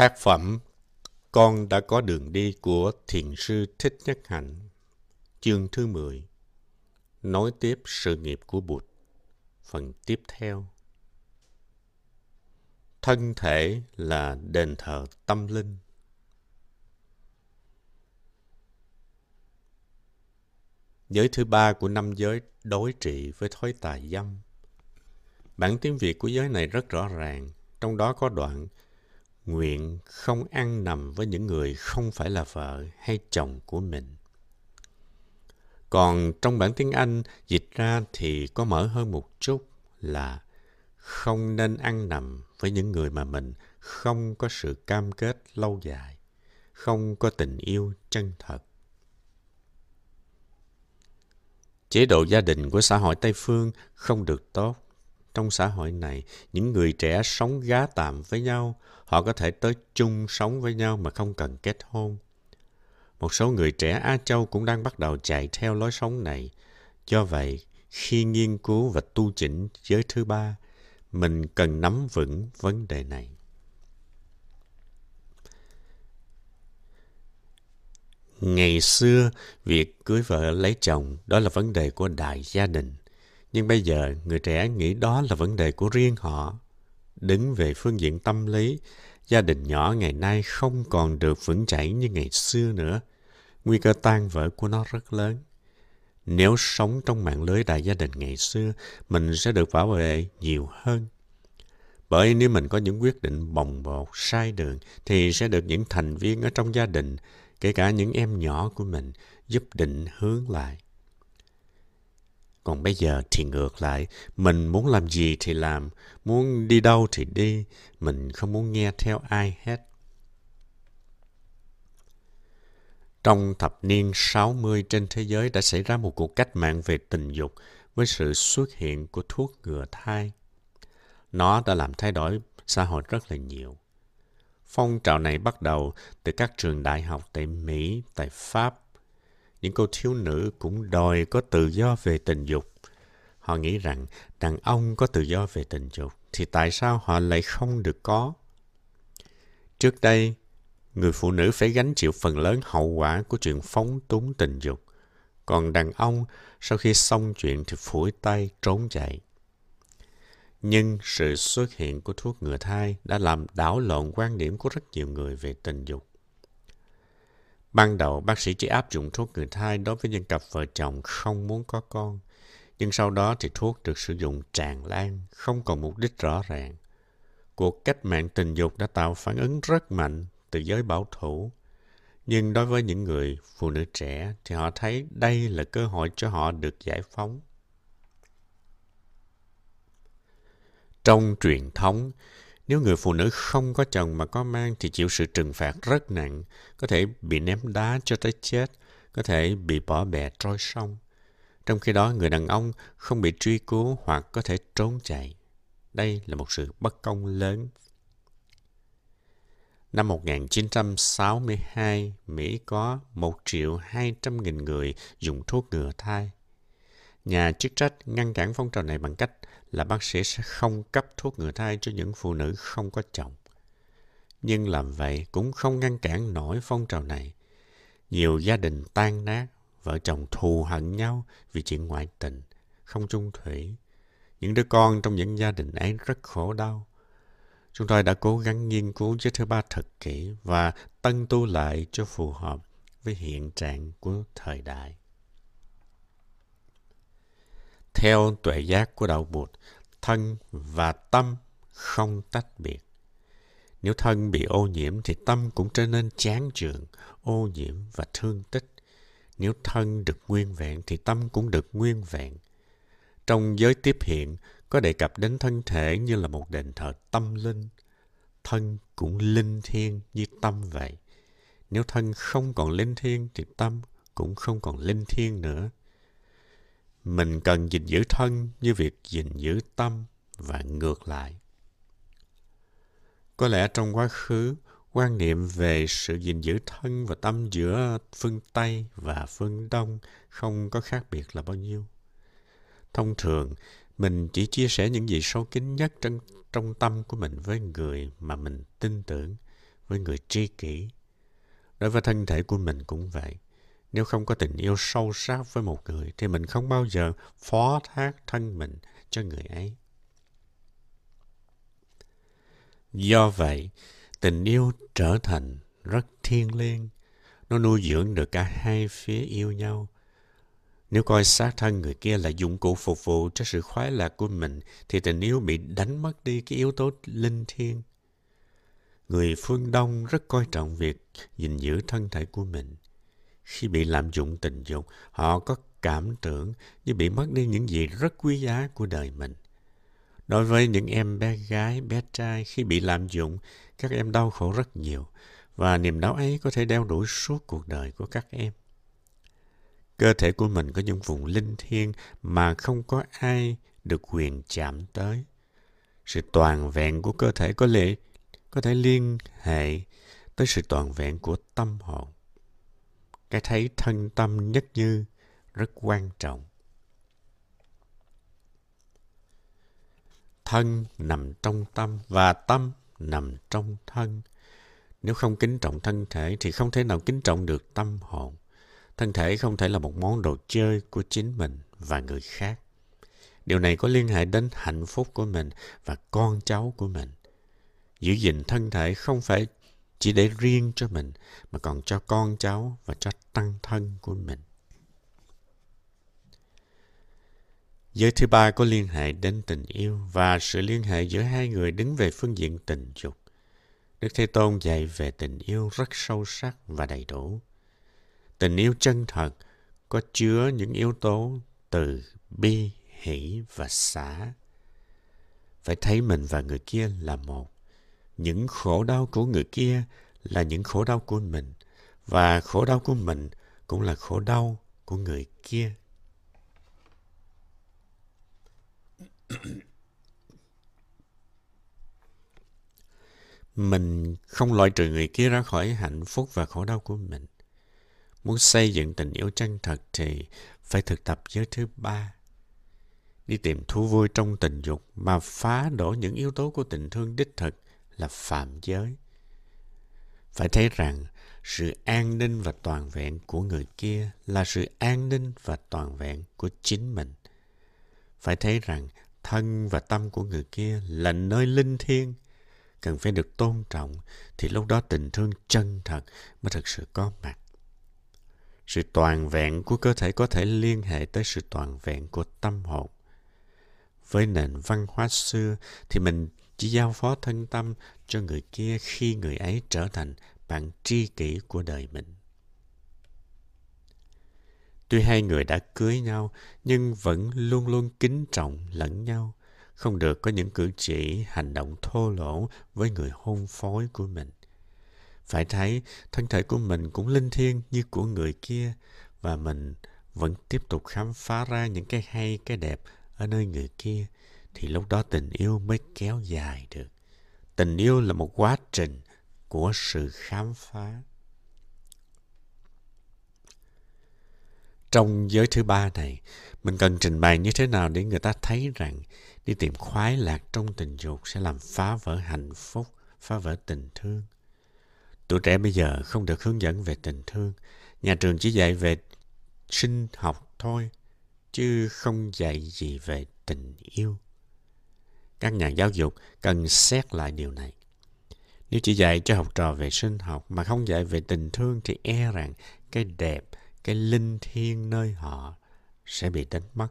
Tác phẩm Con đã có đường đi của Thiền sư Thích Nhất Hạnh Chương thứ 10 Nói tiếp sự nghiệp của Bụt. Phần tiếp theo. Thân thể là đền thờ tâm linh. Giới thứ ba của năm giới đối trị với thói tà dâm. Bản tiếng Việt của giới này rất rõ ràng, trong đó có đoạn nguyện không ăn nằm với những người không phải là vợ hay chồng của mình. Còn trong bản tiếng Anh dịch ra thì có mở hơn một chút là không nên ăn nằm với những người mà mình không có sự cam kết lâu dài, không có tình yêu chân thật. Chế độ gia đình của xã hội Tây Phương không được tốt. Trong xã hội này, những người trẻ sống gá tạm với nhau, họ có thể tới chung sống với nhau mà không cần kết hôn. Một số người trẻ Á Châu cũng đang bắt đầu chạy theo lối sống này. Do vậy, khi nghiên cứu và tu chỉnh giới thứ ba, mình cần nắm vững vấn đề này. Ngày xưa, việc cưới vợ lấy chồng đó là vấn đề của đại gia đình. Nhưng bây giờ, người trẻ nghĩ đó là vấn đề của riêng họ. Đứng về phương diện tâm lý, gia đình nhỏ ngày nay không còn được vững chãi như ngày xưa nữa. Nguy cơ tan vỡ của nó rất lớn. Nếu sống trong mạng lưới đại gia đình ngày xưa, mình sẽ được bảo vệ nhiều hơn. Bởi nếu mình có những quyết định bồng bột, sai đường, thì sẽ được những thành viên ở trong gia đình kể cả những em nhỏ của mình giúp định hướng lại còn bây giờ thì ngược lại mình muốn làm gì thì làm muốn đi đâu thì đi mình không muốn nghe theo ai hết Trong thập niên 60 trên thế giới đã xảy ra một cuộc cách mạng về tình dục với sự xuất hiện của thuốc ngừa thai. Nó đã làm thay đổi xã hội rất là nhiều. Phong trào này bắt đầu từ các trường đại học tại Mỹ, tại Pháp. Những cô thiếu nữ cũng đòi có tự do về tình dục. Họ nghĩ rằng đàn ông có tự do về tình dục, thì tại sao họ lại không được có? Trước đây, người phụ nữ phải gánh chịu phần lớn hậu quả của chuyện phóng túng tình dục. Còn đàn ông, sau khi xong chuyện thì phủi tay trốn chạy. Nhưng sự xuất hiện của thuốc ngừa thai đã làm đảo lộn quan điểm của rất nhiều người về tình dục. Ban đầu, bác sĩ chỉ áp dụng thuốc ngừa thai đối với những cặp vợ chồng không muốn có con. Nhưng sau đó thì thuốc được sử dụng tràn lan, không còn mục đích rõ ràng. Cuộc cách mạng tình dục đã tạo phản ứng rất mạnh từ giới bảo thủ. Nhưng đối với những người phụ nữ trẻ thì họ thấy đây là cơ hội cho họ được giải phóng. Trong truyền thống, nếu người phụ nữ không có chồng mà có mang thì chịu sự trừng phạt rất nặng, có thể bị ném đá cho tới chết, có thể bị bỏ bè trôi sông. Trong khi đó, người đàn ông không bị truy cứu hoặc có thể trốn chạy. Đây là một sự bất công lớn. Năm 1962, Mỹ có 1 triệu 200 nghìn người dùng thuốc ngừa thai. Nhà chức trách ngăn cản phong trào này bằng cách là bác sĩ sẽ không cấp thuốc ngừa thai cho những phụ nữ không có chồng. Nhưng làm vậy cũng không ngăn cản nổi phong trào này. Nhiều gia đình tan nát, vợ chồng thù hận nhau vì chuyện ngoại tình, không chung thủy. Những đứa con trong những gia đình ấy rất khổ đau. Chúng tôi đã cố gắng nghiên cứu giới thứ ba thật kỹ và tân tu lại cho phù hợp với hiện trạng của thời đại. Theo tuệ giác của đạo Bụt, thân và tâm không tách biệt. Nếu thân bị ô nhiễm thì tâm cũng trở nên chán chường, ô nhiễm và thương tích. Nếu thân được nguyên vẹn thì tâm cũng được nguyên vẹn. Trong giới tiếp hiện có đề cập đến thân thể như là một đền thờ tâm linh. Thân cũng linh thiêng như tâm vậy. Nếu thân không còn linh thiêng thì tâm cũng không còn linh thiêng nữa. Mình cần gìn giữ thân như việc gìn giữ tâm và ngược lại. Có lẽ trong quá khứ, quan niệm về sự gìn giữ thân và tâm giữa phương Tây và phương Đông không có khác biệt là bao nhiêu. Thông thường, mình chỉ chia sẻ những gì sâu kín nhất trong, trong tâm của mình với người mà mình tin tưởng với người tri kỷ. Đối với thân thể của mình cũng vậy. Nếu không có tình yêu sâu sắc với một người thì mình không bao giờ phó thác thân mình cho người ấy. Do vậy, tình yêu trở thành rất thiêng liêng. Nó nuôi dưỡng được cả hai phía yêu nhau. Nếu coi xác thân người kia là dụng cụ phục vụ cho sự khoái lạc của mình, thì tình yêu bị đánh mất đi cái yếu tố linh thiêng. Người phương Đông rất coi trọng việc gìn giữ thân thể của mình. Khi bị lạm dụng tình dục, họ có cảm tưởng như bị mất đi những gì rất quý giá của đời mình. Đối với những em bé gái, bé trai khi bị lạm dụng, các em đau khổ rất nhiều và niềm đau ấy có thể đeo đuổi suốt cuộc đời của các em. Cơ thể của mình có những vùng linh thiêng mà không có ai được quyền chạm tới. Sự toàn vẹn của cơ thể có lẽ có thể liên hệ tới sự toàn vẹn của tâm hồn. Cái thấy thân tâm nhất như rất quan trọng. Thân nằm trong tâm và tâm nằm trong thân. Nếu không kính trọng thân thể thì không thể nào kính trọng được tâm hồn. Thân thể không thể là một món đồ chơi của chính mình và người khác. Điều này có liên hệ đến hạnh phúc của mình và con cháu của mình. Giữ gìn thân thể không phải chỉ để riêng cho mình mà còn cho con cháu và cho tăng thân của mình. Giới thứ ba có liên hệ đến tình yêu và sự liên hệ giữa hai người đứng về phương diện tình dục. Đức Thế Tôn dạy về tình yêu rất sâu sắc và đầy đủ. Tình yêu chân thật có chứa những yếu tố từ bi, hỷ và xả. Phải thấy mình và người kia là một. Những khổ đau của người kia là những khổ đau của mình, và khổ đau của mình cũng là khổ đau của người kia. mình không loại trừ người kia ra khỏi hạnh phúc và khổ đau của mình. Muốn xây dựng tình yêu chân thật thì phải thực tập giới thứ ba. Đi tìm thú vui trong tình dục mà phá đổ những yếu tố của tình thương đích thực là phạm giới. Phải thấy rằng sự an ninh và toàn vẹn của người kia là sự an ninh và toàn vẹn của chính mình. Phải thấy rằng thân và tâm của người kia là nơi linh thiêng, cần phải được tôn trọng, thì lúc đó tình thương chân thật mới thực sự có mặt. Sự toàn vẹn của cơ thể có thể liên hệ tới sự toàn vẹn của tâm hồn. Với nền văn hóa xưa thì mình chỉ giao phó thân tâm cho người kia khi người ấy trở thành bạn tri kỷ của đời mình. Tuy hai người đã cưới nhau, nhưng vẫn luôn luôn kính trọng lẫn nhau. Không được có những cử chỉ, hành động thô lỗ với người hôn phối của mình. Phải thấy thân thể của mình cũng linh thiêng như của người kia và mình vẫn tiếp tục khám phá ra những cái hay, cái đẹp ở nơi người kia thì lúc đó tình yêu mới kéo dài được. Tình yêu là một quá trình của sự khám phá. Trong giới thứ ba này, mình cần trình bày như thế nào để người ta thấy rằng đi tìm khoái lạc trong tình dục sẽ làm phá vỡ hạnh phúc, phá vỡ tình thương. Tuổi trẻ bây giờ không được hướng dẫn về tình thương. Nhà trường chỉ dạy về sinh học thôi, chứ không dạy gì về tình yêu. Các nhà giáo dục cần xét lại điều này. Nếu chỉ dạy cho học trò về sinh học mà không dạy về tình thương thì e rằng cái đẹp cái linh thiêng nơi họ sẽ bị đánh mất.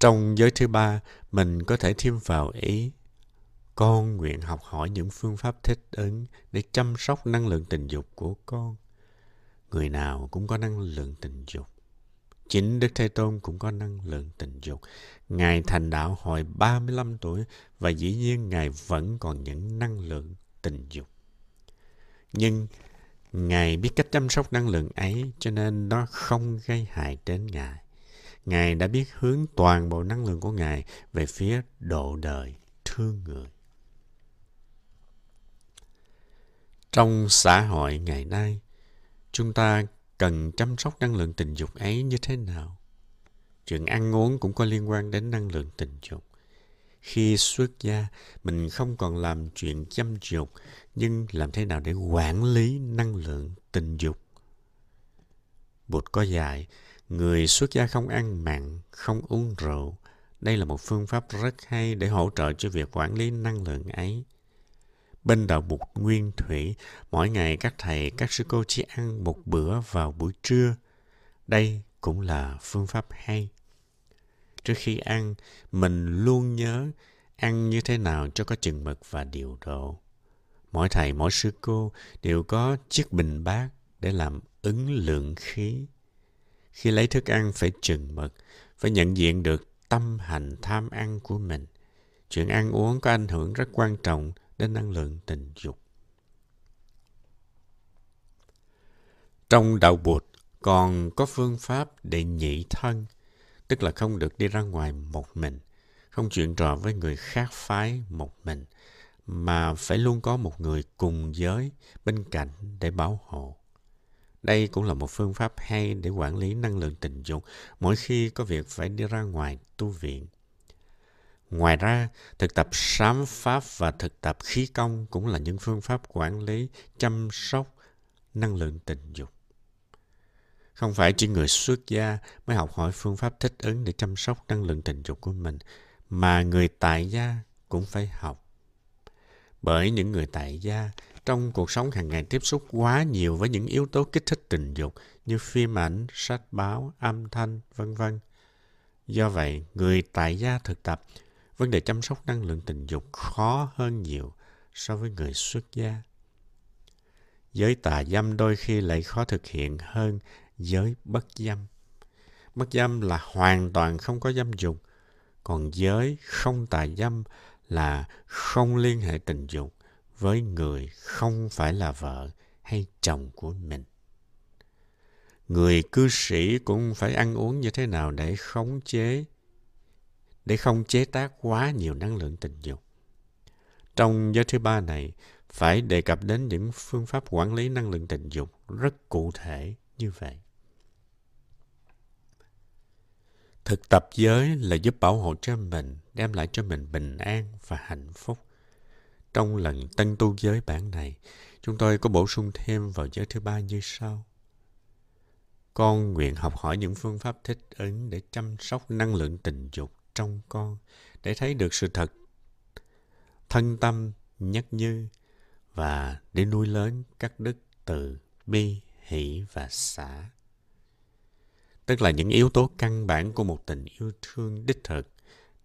Trong giới thứ ba, mình có thể thêm vào ý con nguyện học hỏi những phương pháp thích ứng để chăm sóc năng lượng tình dục của con. Người nào cũng có năng lượng tình dục. Chính Đức Thế Tôn cũng có năng lượng tình dục. Ngài thành đạo hồi 35 tuổi và dĩ nhiên Ngài vẫn còn những năng lượng tình dục. Nhưng Ngài biết cách chăm sóc năng lượng ấy cho nên nó không gây hại đến Ngài. Ngài đã biết hướng toàn bộ năng lượng của Ngài về phía độ đời, thương người. Trong xã hội ngày nay, chúng ta cần chăm sóc năng lượng tình dục ấy như thế nào? Chuyện ăn uống cũng có liên quan đến năng lượng tình dục. Khi xuất gia, mình không còn làm chuyện chăm dục, nhưng làm thế nào để quản lý năng lượng tình dục. Bụt có dạy, người xuất gia không ăn mặn, không uống rượu. Đây là một phương pháp rất hay để hỗ trợ cho việc quản lý năng lượng ấy. Bên đạo mục Nguyên Thủy, mỗi ngày các thầy, các sư cô chỉ ăn một bữa vào buổi trưa. Đây cũng là phương pháp hay. Trước khi ăn, mình luôn nhớ ăn như thế nào cho có chừng mực và điều độ. Mỗi thầy, mỗi sư cô đều có chiếc bình bát để làm ứng lượng khí. Khi lấy thức ăn phải chừng mực, phải nhận diện được tâm hành tham ăn của mình. Chuyện ăn uống có ảnh hưởng rất quan trọng đến năng lượng tình dục. Trong đạo Bụt còn có phương pháp để nhị thân, tức là không được đi ra ngoài một mình, không chuyện trò với người khác phái một mình, mà phải luôn có một người cùng giới bên cạnh để bảo hộ. Đây cũng là một phương pháp hay để quản lý năng lượng tình dục mỗi khi có việc phải đi ra ngoài tu viện. Ngoài ra, thực tập sám pháp và thực tập khí công cũng là những phương pháp quản lý, chăm sóc năng lượng tình dục. Không phải chỉ người xuất gia mới học hỏi phương pháp thích ứng để chăm sóc năng lượng tình dục của mình, mà người tại gia cũng phải học. Bởi những người tại gia trong cuộc sống hàng ngày tiếp xúc quá nhiều với những yếu tố kích thích tình dục như phim ảnh, sách báo, âm thanh, vân vân. Do vậy, người tại gia thực tập vấn đề chăm sóc năng lượng tình dục khó hơn nhiều so với người xuất gia. Giới tà dâm đôi khi lại khó thực hiện hơn giới bất dâm. Bất dâm là hoàn toàn không có dâm dục, còn giới không tà dâm là không liên hệ tình dục với người không phải là vợ hay chồng của mình. Người cư sĩ cũng phải ăn uống như thế nào để khống chế để không chế tác quá nhiều năng lượng tình dục. Trong giới thứ ba này, phải đề cập đến những phương pháp quản lý năng lượng tình dục rất cụ thể như vậy. Thực tập giới là giúp bảo hộ cho mình, đem lại cho mình bình an và hạnh phúc. Trong lần tân tu giới bản này, chúng tôi có bổ sung thêm vào giới thứ ba như sau. Con nguyện học hỏi những phương pháp thích ứng để chăm sóc năng lượng tình dục trong con để thấy được sự thật. Thân tâm nhất như và để nuôi lớn các đức từ bi, hỷ và xả. Tức là những yếu tố căn bản của một tình yêu thương đích thực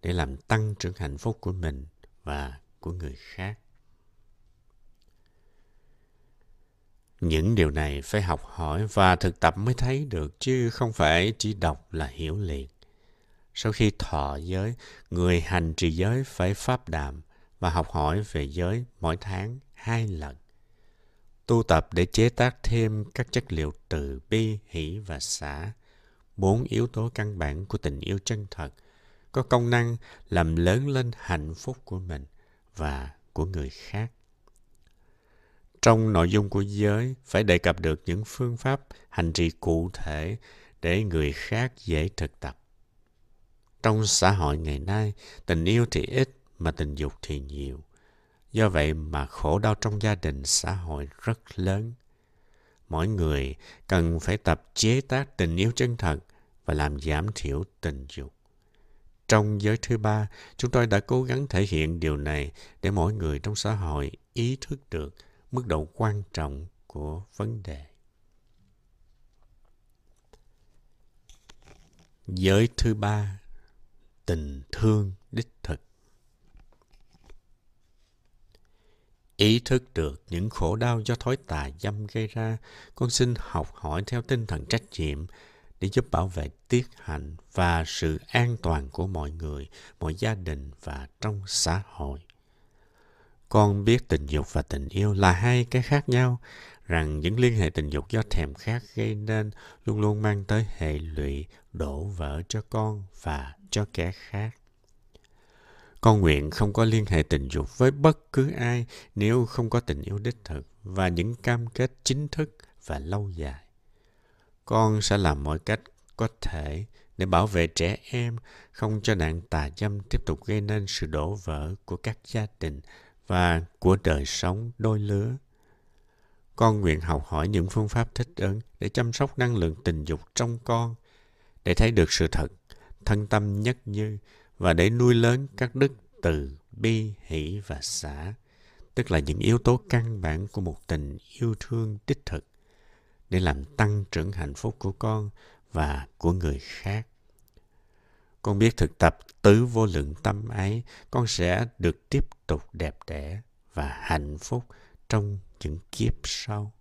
để làm tăng trưởng hạnh phúc của mình và của người khác. Những điều này phải học hỏi và thực tập mới thấy được, chứ không phải chỉ đọc là hiểu liền sau khi thọ giới, người hành trì giới phải pháp đàm và học hỏi về giới mỗi tháng hai lần. Tu tập để chế tác thêm các chất liệu từ bi, hỷ và xả, bốn yếu tố căn bản của tình yêu chân thật, có công năng làm lớn lên hạnh phúc của mình và của người khác. Trong nội dung của giới phải đề cập được những phương pháp hành trì cụ thể để người khác dễ thực tập. Trong xã hội ngày nay, tình yêu thì ít mà tình dục thì nhiều. Do vậy mà khổ đau trong gia đình xã hội rất lớn. Mỗi người cần phải tập chế tác tình yêu chân thật và làm giảm thiểu tình dục. Trong giới thứ ba, chúng tôi đã cố gắng thể hiện điều này để mỗi người trong xã hội ý thức được mức độ quan trọng của vấn đề. Giới thứ ba tình thương đích thực. Ý thức được những khổ đau do thói tà dâm gây ra, con xin học hỏi theo tinh thần trách nhiệm để giúp bảo vệ tiết hạnh và sự an toàn của mọi người, mọi gia đình và trong xã hội. Con biết tình dục và tình yêu là hai cái khác nhau rằng những liên hệ tình dục do thèm khát gây nên luôn luôn mang tới hệ lụy, đổ vỡ cho con và cho kẻ khác. Con nguyện không có liên hệ tình dục với bất cứ ai nếu không có tình yêu đích thực và những cam kết chính thức và lâu dài. Con sẽ làm mọi cách có thể để bảo vệ trẻ em, không cho nạn tà dâm tiếp tục gây nên sự đổ vỡ của các gia đình và của đời sống đôi lứa. Con nguyện học hỏi những phương pháp thích ứng để chăm sóc năng lượng tình dục trong con, để thấy được sự thật, thân tâm nhất như và để nuôi lớn các đức từ bi, hỷ và xả, tức là những yếu tố căn bản của một tình yêu thương đích thực để làm tăng trưởng hạnh phúc của con và của người khác. Con biết thực tập tứ vô lượng tâm ấy, con sẽ được tiếp tục đẹp đẽ và hạnh phúc trong những kiếp sau.